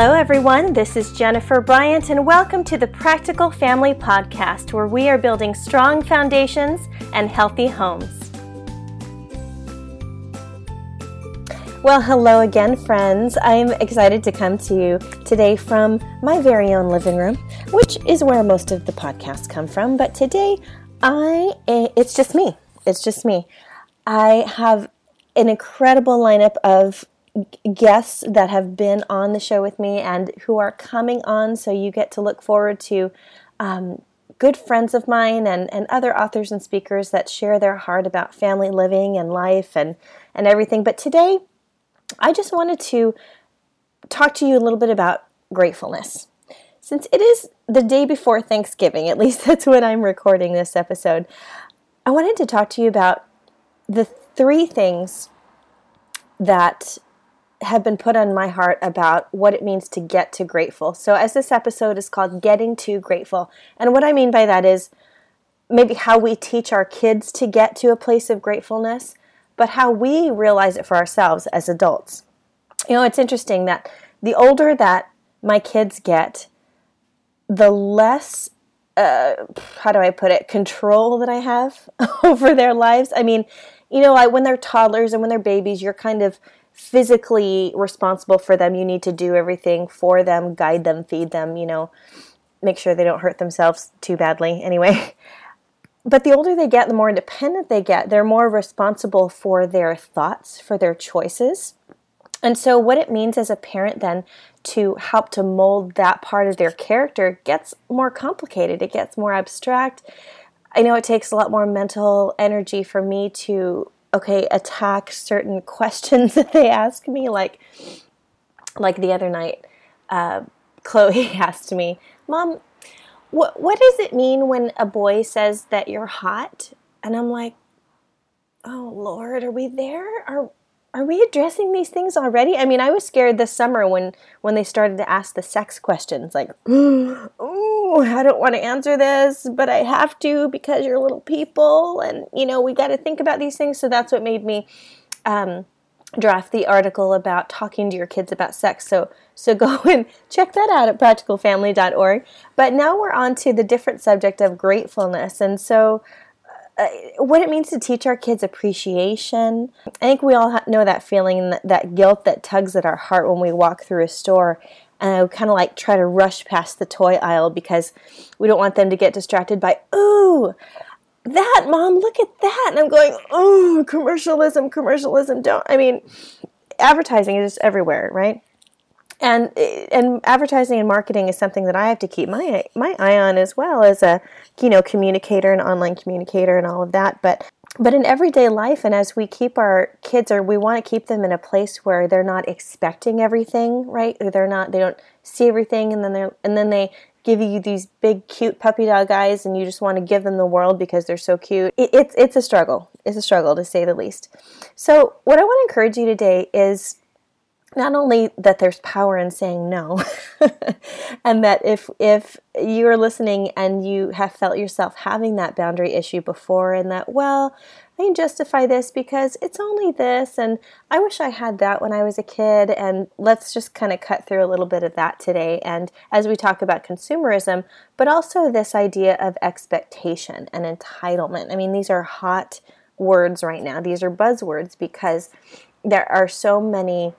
Hello, everyone. This is Jennifer Bryant, and welcome to the Practical Family Podcast, where we are building strong foundations and healthy homes. Well, hello again, friends. I'm excited to come to you today from my very own living room, which is where most of the podcasts come from. But today, I eh, it's just me. It's just me. I have an incredible lineup of guests that have been on the show with me and who are coming on. So you get to look forward to um, good friends of mine and, and other authors and speakers that share their heart about family living and life and, and everything. But today, I just wanted to talk to you a little bit about gratefulness. Since it is the day before Thanksgiving, at least that's when I'm recording this episode, I wanted to talk to you about the three things that have been put on my heart about what it means to get to grateful. So, as this episode is called Getting to Grateful, and what I mean by that is maybe how we teach our kids to get to a place of gratefulness, but how we realize it for ourselves as adults. You know, it's interesting that the older that my kids get, the less, uh, how do I put it, control that I have over their lives. I mean, you know, I, when they're toddlers and when they're babies, you're kind of physically responsible for them. You need to do everything for them, guide them, feed them, you know, make sure they don't hurt themselves too badly anyway. But the older they get, the more independent they get. They're more responsible for their thoughts, for their choices. And so, what it means as a parent then to help to mold that part of their character gets more complicated, it gets more abstract. I know it takes a lot more mental energy for me to okay attack certain questions that they ask me. Like like the other night uh, chloe asked me mom what what does it mean when a boy says that you're hot? And i'm like oh lord are we there? Are are we addressing these things already? I mean, I was scared this summer when when they started to ask the sex questions, like, "Oh, I don't want to answer this, but I have to because you're little people, and you know we got to think about these things." So that's what made me um, draft the article about talking to your kids about sex. So so go and check that out at practicalfamily.org. But now we're on to the different subject of gratefulness, and so Uh, what it means to teach our kids appreciation. I think we all know that feeling, that, that guilt that tugs at our heart when we walk through a store and I kind of like try to rush past the toy aisle because we don't want them to get distracted by, ooh, that mom, look at that. And I'm going, oh, commercialism, commercialism. Don't, I mean, advertising is just everywhere, right? And and advertising and marketing is something that I have to keep my my eye on as well as a you know communicator and online communicator and all of that. But but in everyday life and as we keep our kids or we want to keep them in a place where they're not expecting everything right? They're not they don't see everything and then they're and then they give you these big cute puppy dog eyes and you just want to give them the world because they're so cute. It, it's it's a struggle. It's a struggle to say the least. So what i want to encourage you today is not only that there's power in saying no and that if if you're listening and you have felt yourself having that boundary issue before and that well I can justify this because it's only this and I wish I had that when I was a kid and let's just kind of cut through a little bit of that today and as we talk about consumerism but also this idea of expectation and entitlement. I mean these are hot words right now. These are buzzwords because there are so many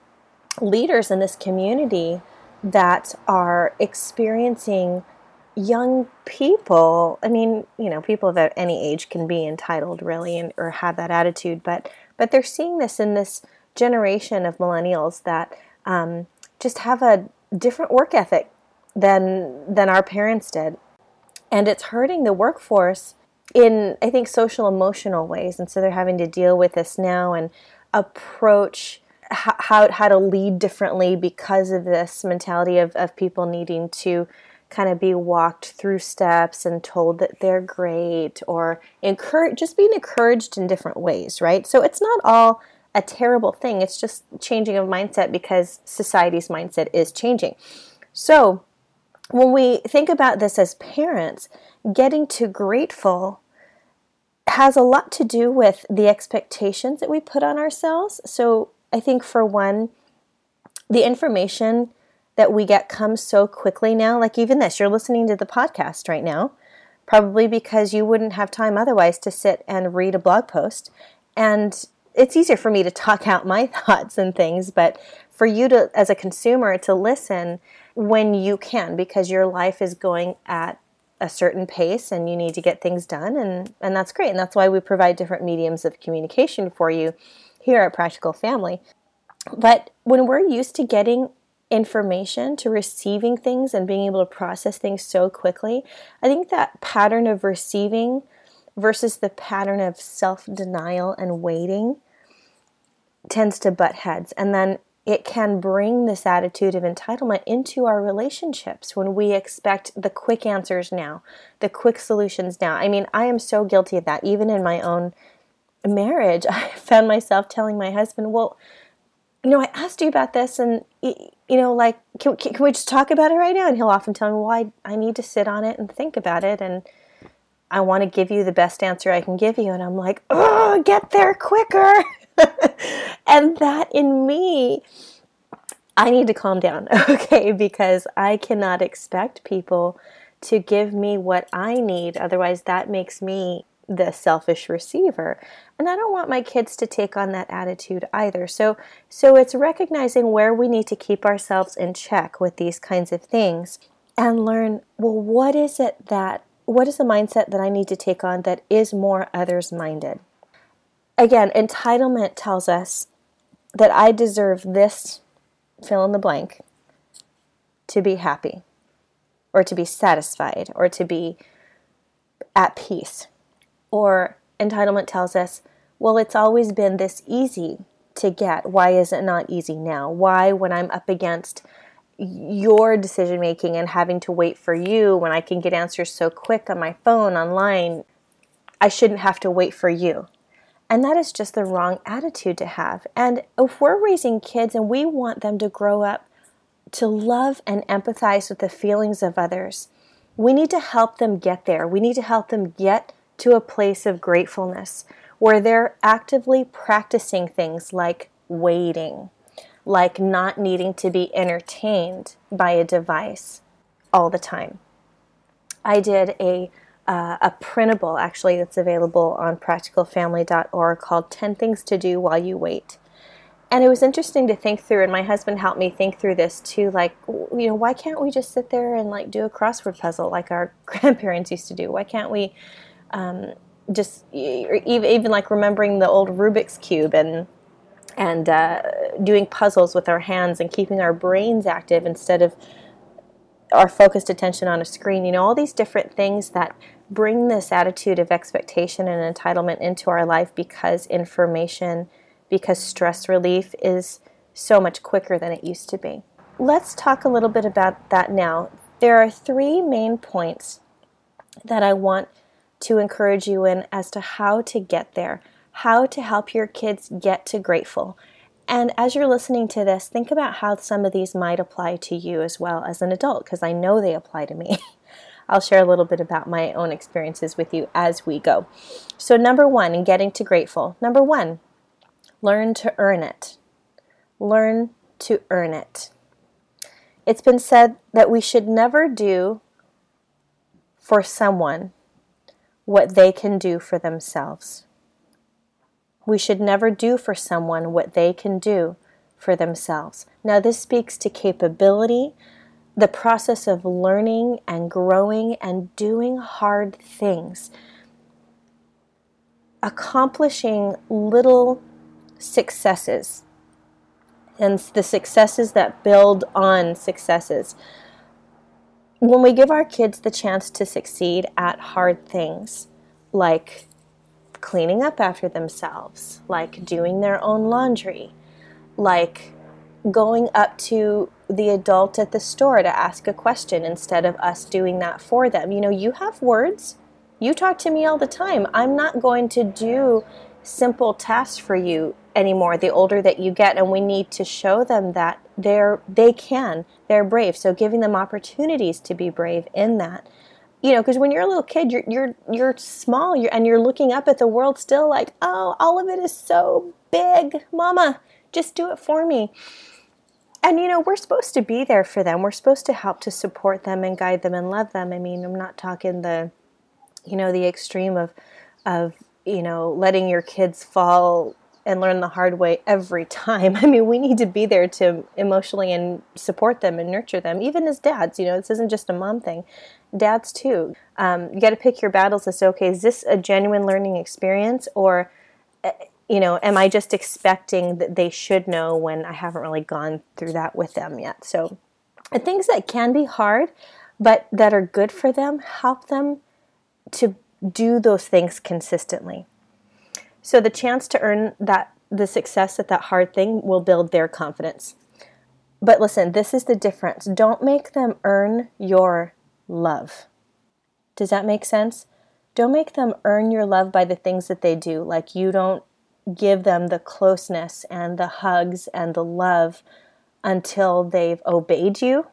leaders in this community that are experiencing young people. I mean you know people of any age can be entitled really and, or have that attitude but but they're seeing this in this generation of millennials that um, just have a different work ethic than than our parents did. And it's hurting the workforce in i think social emotional ways and so they're having to deal with this now and approach how how to lead differently because of this mentality of, of people needing to kind of be walked through steps and told that they're great or encourage just being encouraged in different ways right? So it's not all a terrible thing. It's just changing of mindset because society's mindset is changing. So when we think about this as parents getting to grateful has a lot to do with the expectations that we put on ourselves. So I think for one, the information that we get comes so quickly now. Like even this, you're listening to the podcast right now, probably because you wouldn't have time otherwise to sit and read a blog post. And it's easier for me to talk out my thoughts and things, but for you to, as a consumer, to listen when you can, because your life is going at a certain pace and you need to get things done and and that's great and that's why we provide different mediums of communication for you here at Practical Family. But when we're used to getting information, to receiving things and being able to process things so quickly, I think that pattern of receiving versus the pattern of self denial and waiting tends to butt heads. And then it can bring this attitude of entitlement into our relationships when we expect the quick answers now, the quick solutions now. I mean, I am so guilty of that, even in my own marriage. I found myself telling my husband, Well, you know, I asked you about this, and you know, like, can, can we just talk about it right now? And he'll often tell me, "Well, I, I need to sit on it and think about it, and I want to give you the best answer I can give you." And I'm like, "Oh, get there quicker!" and that in me, I need to calm down, okay? Because I cannot expect people to give me what I need. Otherwise, that makes me the selfish receiver and i don't want my kids to take on that attitude either. So so it's recognizing where we need to keep ourselves in check with these kinds of things and learn well what is it that what is the mindset that i need to take on that is more others minded? Again entitlement tells us that i deserve this fill in the blank to be happy or to be satisfied or to be at peace or entitlement tells us, well, it's always been this easy to get. Why is it not easy now? Why, when I'm up against your decision making and having to wait for you when I can get answers so quick on my phone, online, I shouldn't have to wait for you. And that is just the wrong attitude to have. And if we're raising kids and we want them to grow up to love and empathize with the feelings of others, we need to help them get there. We need to help them get to a place of gratefulness where they're actively practicing things like waiting, like not needing to be entertained by a device all the time. I did a uh, a printable actually that's available on practicalfamily.org called 10 Things to Do While You Wait. And it was interesting to think through, and my husband helped me think through this too. Like, you know, why can't we just sit there and like do a crossword puzzle like our grandparents used to do? Why can't we um, just even, like remembering the old Rubik's cube and and uh, doing puzzles with our hands and keeping our brains active instead of our focused attention on a screen. You know, all these different things that bring this attitude of expectation and entitlement into our life because information, because stress relief is so much quicker than it used to be. Let's talk a little bit about that now. There are three main points that I want to encourage you in as to how to get there, how to help your kids get to grateful. And as you're listening to this, think about how some of these might apply to you as well as an adult, because I know they apply to me. I'll share a little bit about my own experiences with you as we go. So, number one, in getting to grateful, number one, learn to earn it. Learn to earn it. It's been said that we should never do for someone what they can do for themselves. We should never do for someone what they can do for themselves. Now, this speaks to capability, the process of learning and growing and doing hard things, accomplishing little successes, and the successes that build on successes when we give our kids the chance to succeed at hard things, like cleaning up after themselves, like doing their own laundry, like going up to the adult at the store to ask a question instead of us doing that for them. You know, you have words. You talk to me all the time. I'm not going to do simple tasks for you anymore the older that you get and we need to show them that they're they can. They're brave. So giving them opportunities to be brave in that. You know because when you're a little kid you're you're you're small you're, and you're looking up at the world still like oh all of it is so big. Mama just do it for me. And you know, we're supposed to be there for them. We're supposed to help to support them and guide them and love them. I mean, I'm not talking the, you know, the extreme of, of you know, letting your kids fall and learn the hard way every time. I mean, we need to be there to emotionally and support them and nurture them, even as dads. You know, this isn't just a mom thing. Dads too. Um, you got to pick your battles to okay, is this a genuine learning experience or eh, you know, am I just expecting that they should know when I haven't really gone through that with them yet? So, things that can be hard, but that are good for them, help them to do those things consistently. So, the chance to earn that the success at that hard thing will build their confidence. But listen, this is the difference. Don't make them earn your love. Does that make sense? Don't make them earn your love by the things that they do. Like you don't give them the closeness and the hugs and the love until they've obeyed you.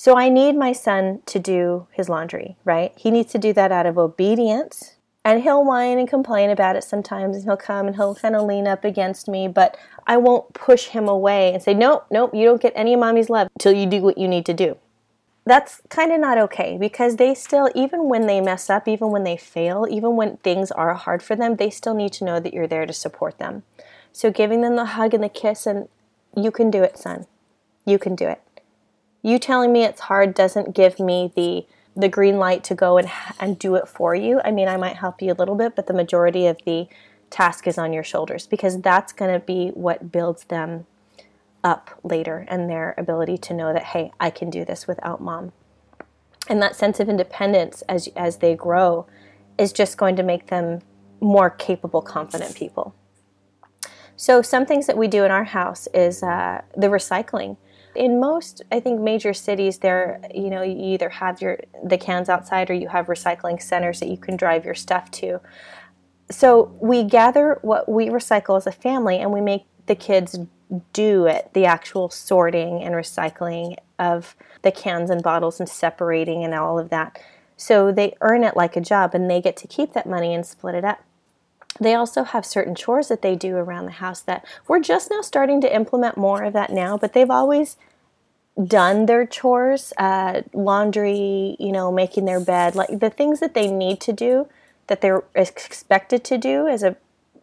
So I need my son to do his laundry, right? He needs to do that out of obedience. And he'll whine and complain about it sometimes, and he'll come and he'll kind of lean up against me, but I won't push him away and say, Nope, nope, you don't get any of mommy's love until you do what you need to do that's kind of not okay because they still, even when they mess up, even when they fail, even when things are hard for them, they still need to know that you're there to support them. So giving them the hug and the kiss, and you can do it, son. You can do it. You telling me it's hard doesn't give me the the green light to go and and do it for you. I mean, I might help you a little bit, but the majority of the task is on your shoulders because that's going to be what builds them up later and their ability to know that hey i can do this without mom. And that sense of independence as as they grow is just going to make them more capable confident people. So some things that we do in our house is uh, the recycling in most i think major cities there you know you either have your the cans outside or you have recycling centers that you can drive your stuff to so we gather what we recycle as a family and we make the kids do it the actual sorting and recycling of the cans and bottles and separating and all of that. So they earn it like a job and they get to keep that money and split it up. They also have certain chores that they do around the house that we're just now starting to implement more of that now, but they've always done their chores, uh, laundry, you know, making their bed, like the things that they need to do that they're expected to do as a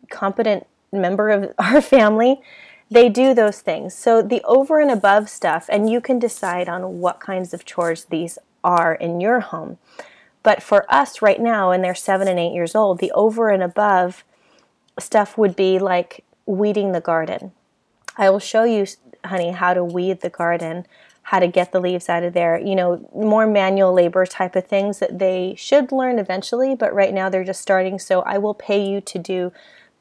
competent member of our family they do those things. So the over and above stuff, and you can decide on what kinds of chores these are in your home. But for us right now, and they're seven and eight years old, the over and above stuff would be like weeding the garden. I will show you, honey, how to weed the garden, how to get the leaves out of there, you know, more manual labor type of things that they should learn eventually, but right now they're just starting. So I will pay you to do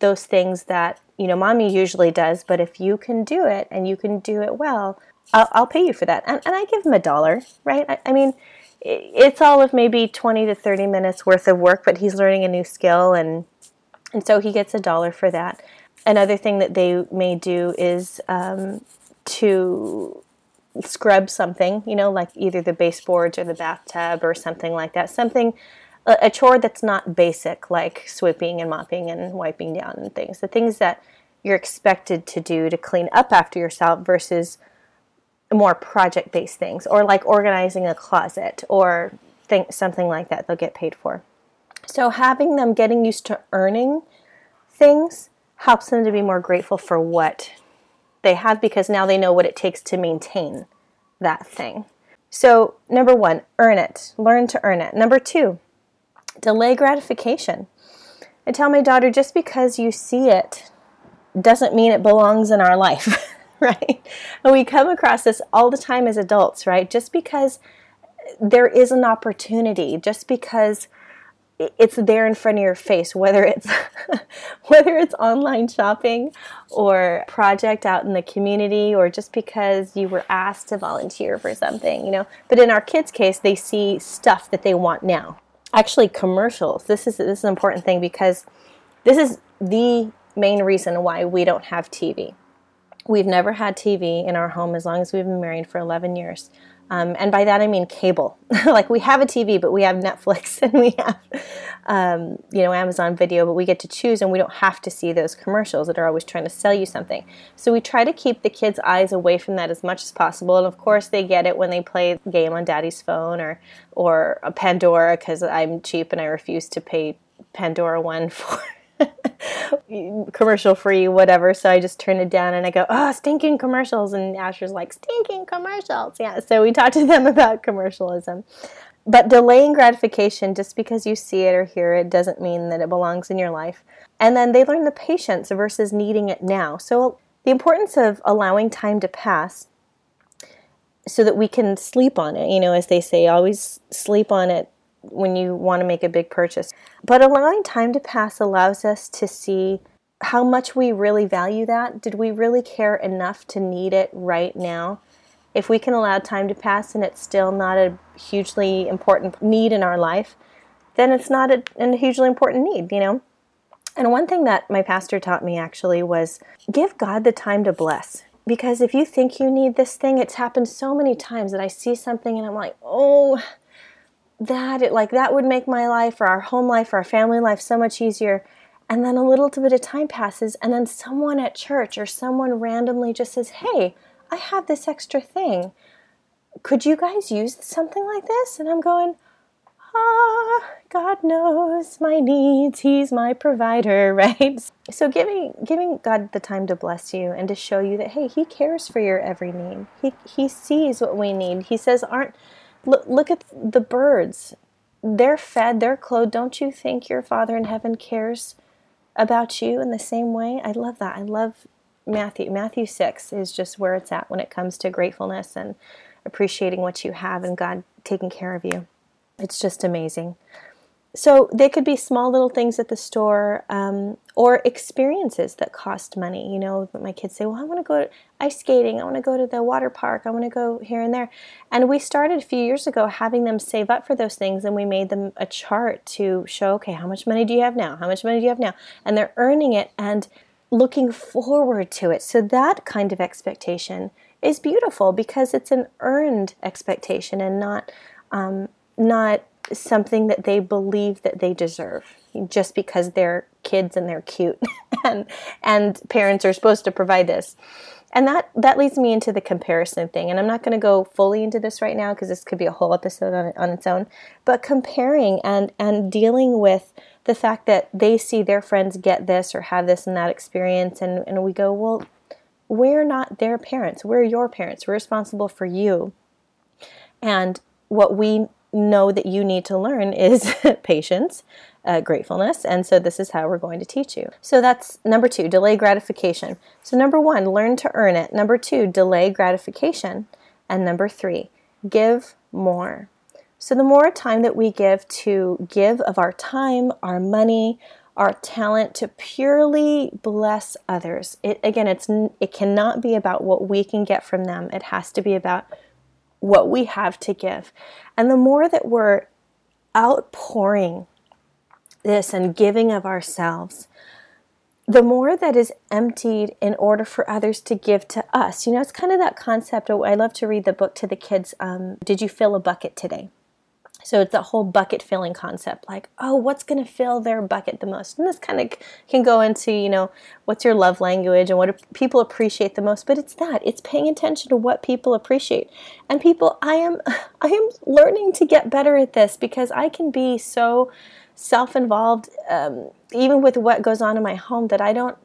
those things that you know mommy usually does but if you can do it and you can do it well i'll, I'll pay you for that. And, and i give him a dollar right? I, I mean it's all of maybe 20 to 30 minutes worth of work but he's learning a new skill and and so he gets a dollar for that. Another thing that they may do is um, to scrub something you know like either the baseboards or the bathtub or something like that something a, chore that's not basic, like sweeping and mopping and wiping down and things. The things that you're expected to do to clean up after yourself versus more project based things, or like organizing a closet or think something like that. They'll get paid for. So having them getting used to earning things helps them to be more grateful for what they have because now they know what it takes to maintain that thing. So, number one, earn it. Learn to earn it. Number two, delay gratification. I tell my daughter just because you see it doesn't mean it belongs in our life, right? And we come across this all the time as adults, right? Just because there is an opportunity, just because it's there in front of your face whether it's whether it's online shopping or project out in the community or just because you were asked to volunteer for something you know but in our kids case they see stuff that they want now actually commercials. This is this is an important thing because this is the main reason why we don't have TV. We've never had TV in our home as long as we've been married for 11 years. Um, and by that I mean cable. like we have a TV, but we have Netflix and we have, um, you know, Amazon Video, but we get to choose and we don't have to see those commercials that are always trying to sell you something. So we try to keep the kids' eyes away from that as much as possible. And of course, they get it when they play a game on Daddy's phone or or a Pandora because I'm cheap and I refuse to pay Pandora one for commercial free, whatever. So I just turn it down and I go, oh, stinking commercials. And Asher's like, stinking commercials. Yeah. So we talk to them about commercialism. But delaying gratification just because you see it or hear it doesn't mean that it belongs in your life. And then they learn the patience versus needing it now. So the importance of allowing time to pass so that we can sleep on it. You know, as they say, always sleep on it when you want to make a big purchase. But allowing time to pass allows us to see how much we really value that. Did we really care enough to need it right now? If we can allow time to pass and it's still not a hugely important need in our life, then it's not a, a hugely important need, you know? And one thing that my pastor taught me actually was give God the time to bless. Because if you think you need this thing, it's happened so many times that I see something and I'm like, oh, that it like that would make my life or our home life or our family life so much easier. And then a little bit of time passes and then someone at church or someone randomly just says hey i have this extra thing. Could you guys use something like this? And i'm going ah god knows my needs. He's my provider right? So giving giving god the time to bless you and to show you that hey he cares for your every need. He he sees what we need. He says aren't Look, look at the birds. They're fed, they're clothed. Don't you think your Father in heaven cares about you in the same way? I love that. I love Matthew. Matthew 6 is just where it's at when it comes to gratefulness and appreciating what you have and God taking care of you. It's just amazing so they could be small little things at the store um, or experiences that cost money you know my kids say well i want to go ice skating i want to go to the water park i want to go here and there. And we started a few years ago having them save up for those things and we made them a chart to show okay how much money do you have now? How much money do you have now? And they're earning it and looking forward to it. So that kind of expectation is beautiful because it's an earned expectation and not um, not something that they believe that they deserve just because they're kids and they're cute. And and parents are supposed to provide this. And that that leads me into the comparison thing. And i'm not going to go fully into this right now because this could be a whole episode on, on its own. But comparing and and dealing with the fact that they see their friends get this or have this and that experience and, and we go well we're not their parents. We're your parents. We're responsible for you. And what we know that you need to learn is patience, uh, gratefulness. And so this is how we're going to teach you. So that's number two, delay gratification. So number one, learn to earn it. Number two, delay gratification. And number three, give more. So the more time that we give to give of our time, our money, our talent to purely bless others. It again it's it cannot be about what we can get from them. It has to be about what we have to give. And the more that we're outpouring this and giving of ourselves, the more that is emptied in order for others to give to us. You know, it's kind of that concept. I love to read the book to the kids. Um, Did you fill a bucket today? So it's that whole bucket filling concept, like, oh, what's going to fill their bucket the most? And this kind of can go into, you know, what's your love language and what people appreciate the most. But it's that it's paying attention to what people appreciate. And people, I am, I am learning to get better at this because I can be so self-involved, um, even with what goes on in my home, that I don't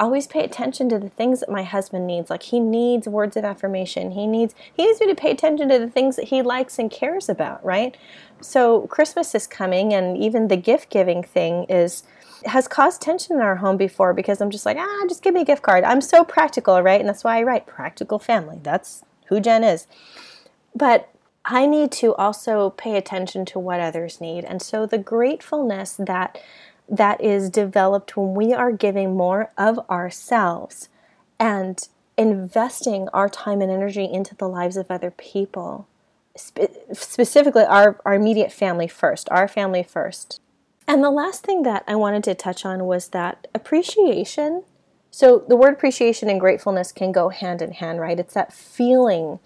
always pay attention to the things that my husband needs. Like he needs words of affirmation. He needs he needs me to pay attention to the things that he likes and cares about right? So christmas is coming and even the gift giving thing is has caused tension in our home before because i'm just like ah just give me a gift card. I'm so practical right? And that's why i write practical family. That's who jen is. But I need to also pay attention to what others need. And so the gratefulness that that is developed when we are giving more of ourselves and investing our time and energy into the lives of other people, Spe- specifically our, our immediate family first, our family first. And the last thing that I wanted to touch on was that appreciation. So, the word appreciation and gratefulness can go hand in hand, right? It's that feeling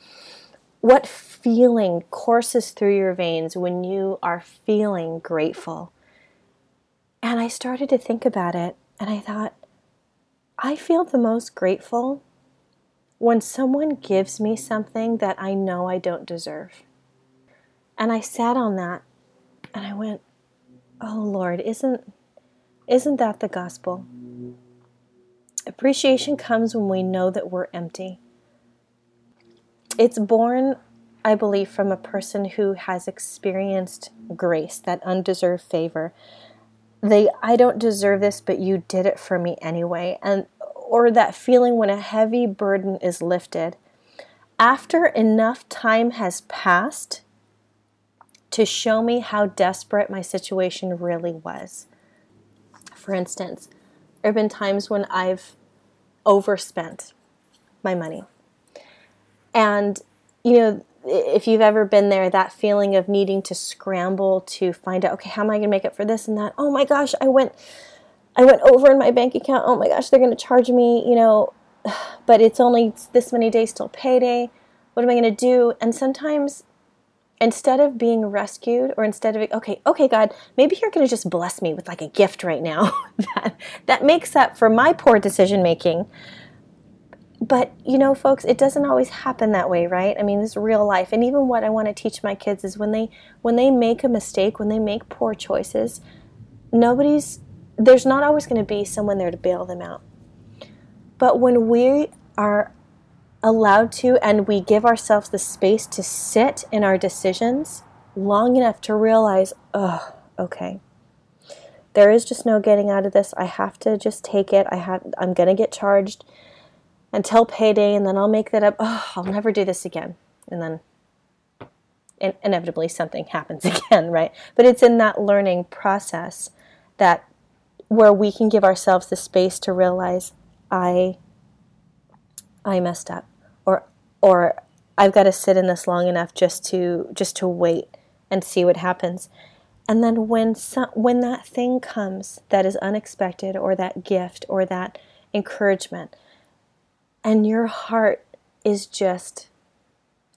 what feeling courses through your veins when you are feeling grateful? And I started to think about it and I thought, I feel the most grateful when someone gives me something that I know I don't deserve. And I sat on that and I went, "Oh Lord, isn't isn't that the gospel?" Appreciation comes when we know that we're empty. It's born, I believe, from a person who has experienced grace, that undeserved favor. They, I don't deserve this, but you did it for me anyway. And or that feeling when a heavy burden is lifted. After enough time has passed to show me how desperate my situation really was. For instance, there have been times when I've overspent my money. And, you know, if you've ever been there, that feeling of needing to scramble to find out, okay, how am I going to make up for this and that? Oh my gosh, I went, I went over in my bank account. Oh my gosh, they're going to charge me, you know, but it's only this many days till payday. What am I going to do? And sometimes instead of being rescued or instead of okay okay god maybe you're going to just bless me with like a gift right now that that makes up for my poor decision making but you know folks it doesn't always happen that way right i mean this is real life and even what i want to teach my kids is when they when they make a mistake when they make poor choices nobody's there's not always going to be someone there to bail them out but when we are allowed to and we give ourselves the space to sit in our decisions long enough to realize, oh, okay. There is just no getting out of this. I have to just take it. I have I'm going to get charged until payday and then I'll make that up. Oh, I'll never do this again. And then in- inevitably something happens again, right? But it's in that learning process that where we can give ourselves the space to realize I I messed up or or I've got to sit in this long enough just to just to wait and see what happens. And then when some, when that thing comes that is unexpected or that gift or that encouragement and your heart is just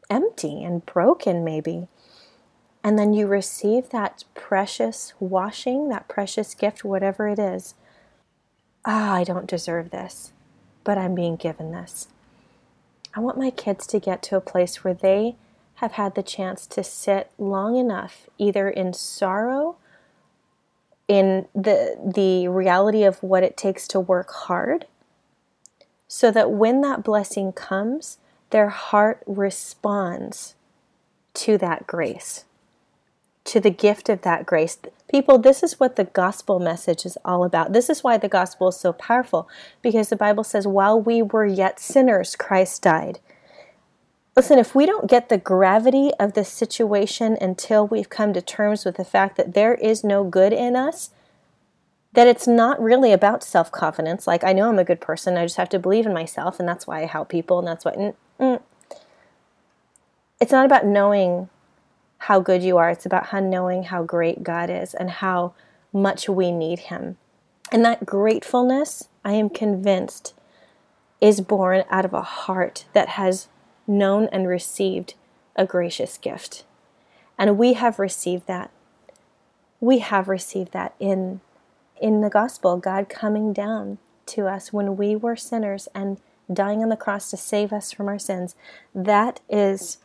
empty and broken maybe and then you receive that precious washing, that precious gift whatever it is. Ah, oh, I don't deserve this, but I'm being given this. I want my kids to get to a place where they have had the chance to sit long enough, either in sorrow, in the, the reality of what it takes to work hard, so that when that blessing comes, their heart responds to that grace to the gift of that grace. People, this is what the gospel message is all about. This is why the gospel is so powerful, because the Bible says, while we were yet sinners, Christ died. Listen, if we don't get the gravity of the situation until we've come to terms with the fact that there is no good in us, that it's not really about self confidence. Like, I know I'm a good person, I just have to believe in myself, and that's why I help people, and that's why. Mm. It's not about knowing how good you are. It's about knowing how great God is and how much we need Him. And that gratefulness, I am convinced, is born out of a heart that has known and received a gracious gift. And we have received that. We have received that in, in the gospel, God coming down to us when we were sinners and dying on the cross to save us from our sins. That is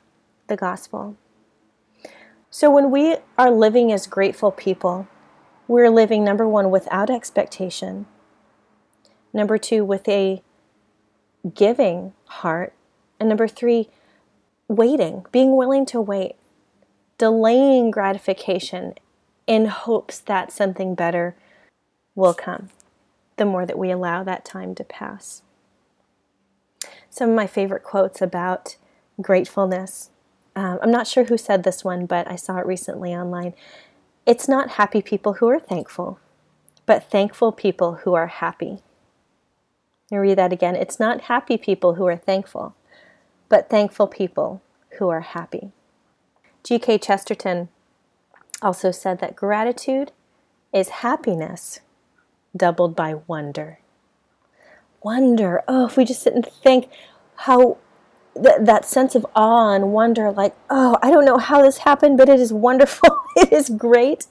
the gospel. So when we are living as grateful people, we're living, number one, without expectation, number two, with a giving heart, and number three, waiting, being willing to wait, delaying gratification in hopes that something better will come the more that we allow that time to pass. Some of my favorite quotes about gratefulness um, I'm not sure who said this one, but I saw it recently online. It's not happy people who are thankful, but thankful people who are happy. Me read that again. It's not happy people who are thankful, but thankful people who are happy. G.K. Chesterton also said that gratitude is happiness doubled by wonder. Wonder. Oh, if we just sit and think how th- that sense of awe and wonder like, oh, I don't know how this happened, but it is wonderful. it is great.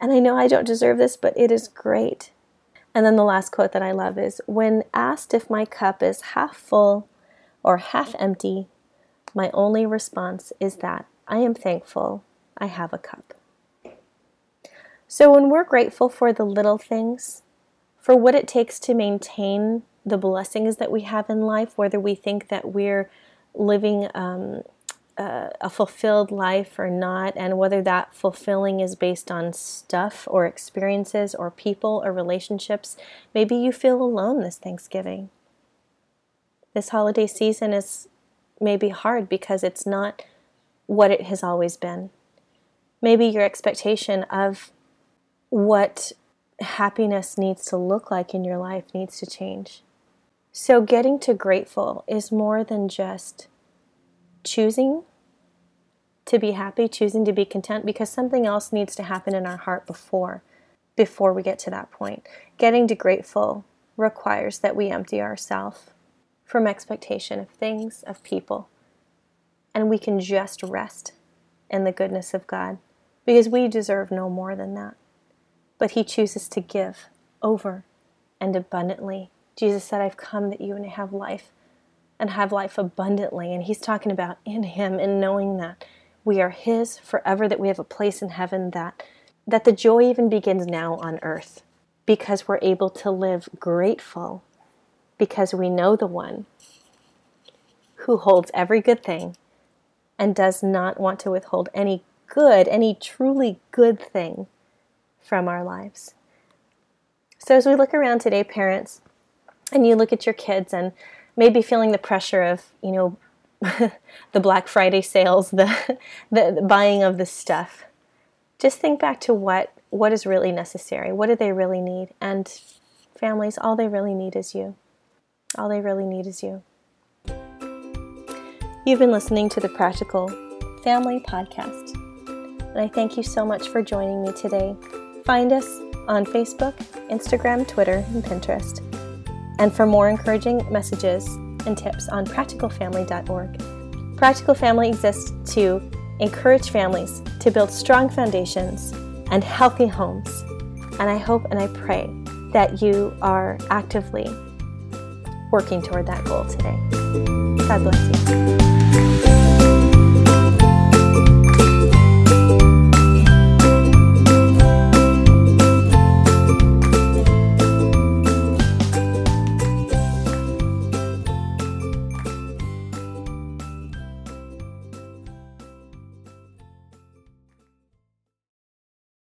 And I know I don't deserve this, but it is great. And then the last quote that I love is When asked if my cup is half full or half empty, my only response is that I am thankful I have a cup. So when we're grateful for the little things, for what it takes to maintain the blessings that we have in life, whether we think that we're living um, uh, a fulfilled life or not, and whether that fulfilling is based on stuff or experiences or people or relationships. Maybe you feel alone this Thanksgiving. This holiday season is maybe hard because it's not what it has always been. Maybe your expectation of what happiness needs to look like in your life needs to change. So, getting to grateful is more than just choosing to be happy, choosing to be content, because something else needs to happen in our heart before before we get to that point. Getting to grateful requires that we empty ourselves from expectation of things, of people, and we can just rest in the goodness of God because we deserve no more than that. But He chooses to give over and abundantly. Jesus said, I've come that you may have life and have life abundantly. And He's talking about in Him and knowing that we are His forever, that we have a place in heaven, that, that the joy even begins now on earth because we're able to live grateful because we know the one who holds every good thing and does not want to withhold any good, any truly good thing from our lives. So, as we look around today, parents, and you look at your kids and maybe feeling the pressure of, you know, the Black Friday sales, the, the, the buying of the stuff, just think back to what what is really necessary. What do they really need? And families, all they really need is you. All they really need is you. You've been listening to the Practical Family Podcast. And I thank you so much for joining me today. Find us on Facebook, Instagram, Twitter, and Pinterest. And for more encouraging messages and tips on practicalfamily.org. Practical Family exists to encourage families to build strong foundations and healthy homes. And I hope and I pray that you are actively working toward that goal today. God bless you.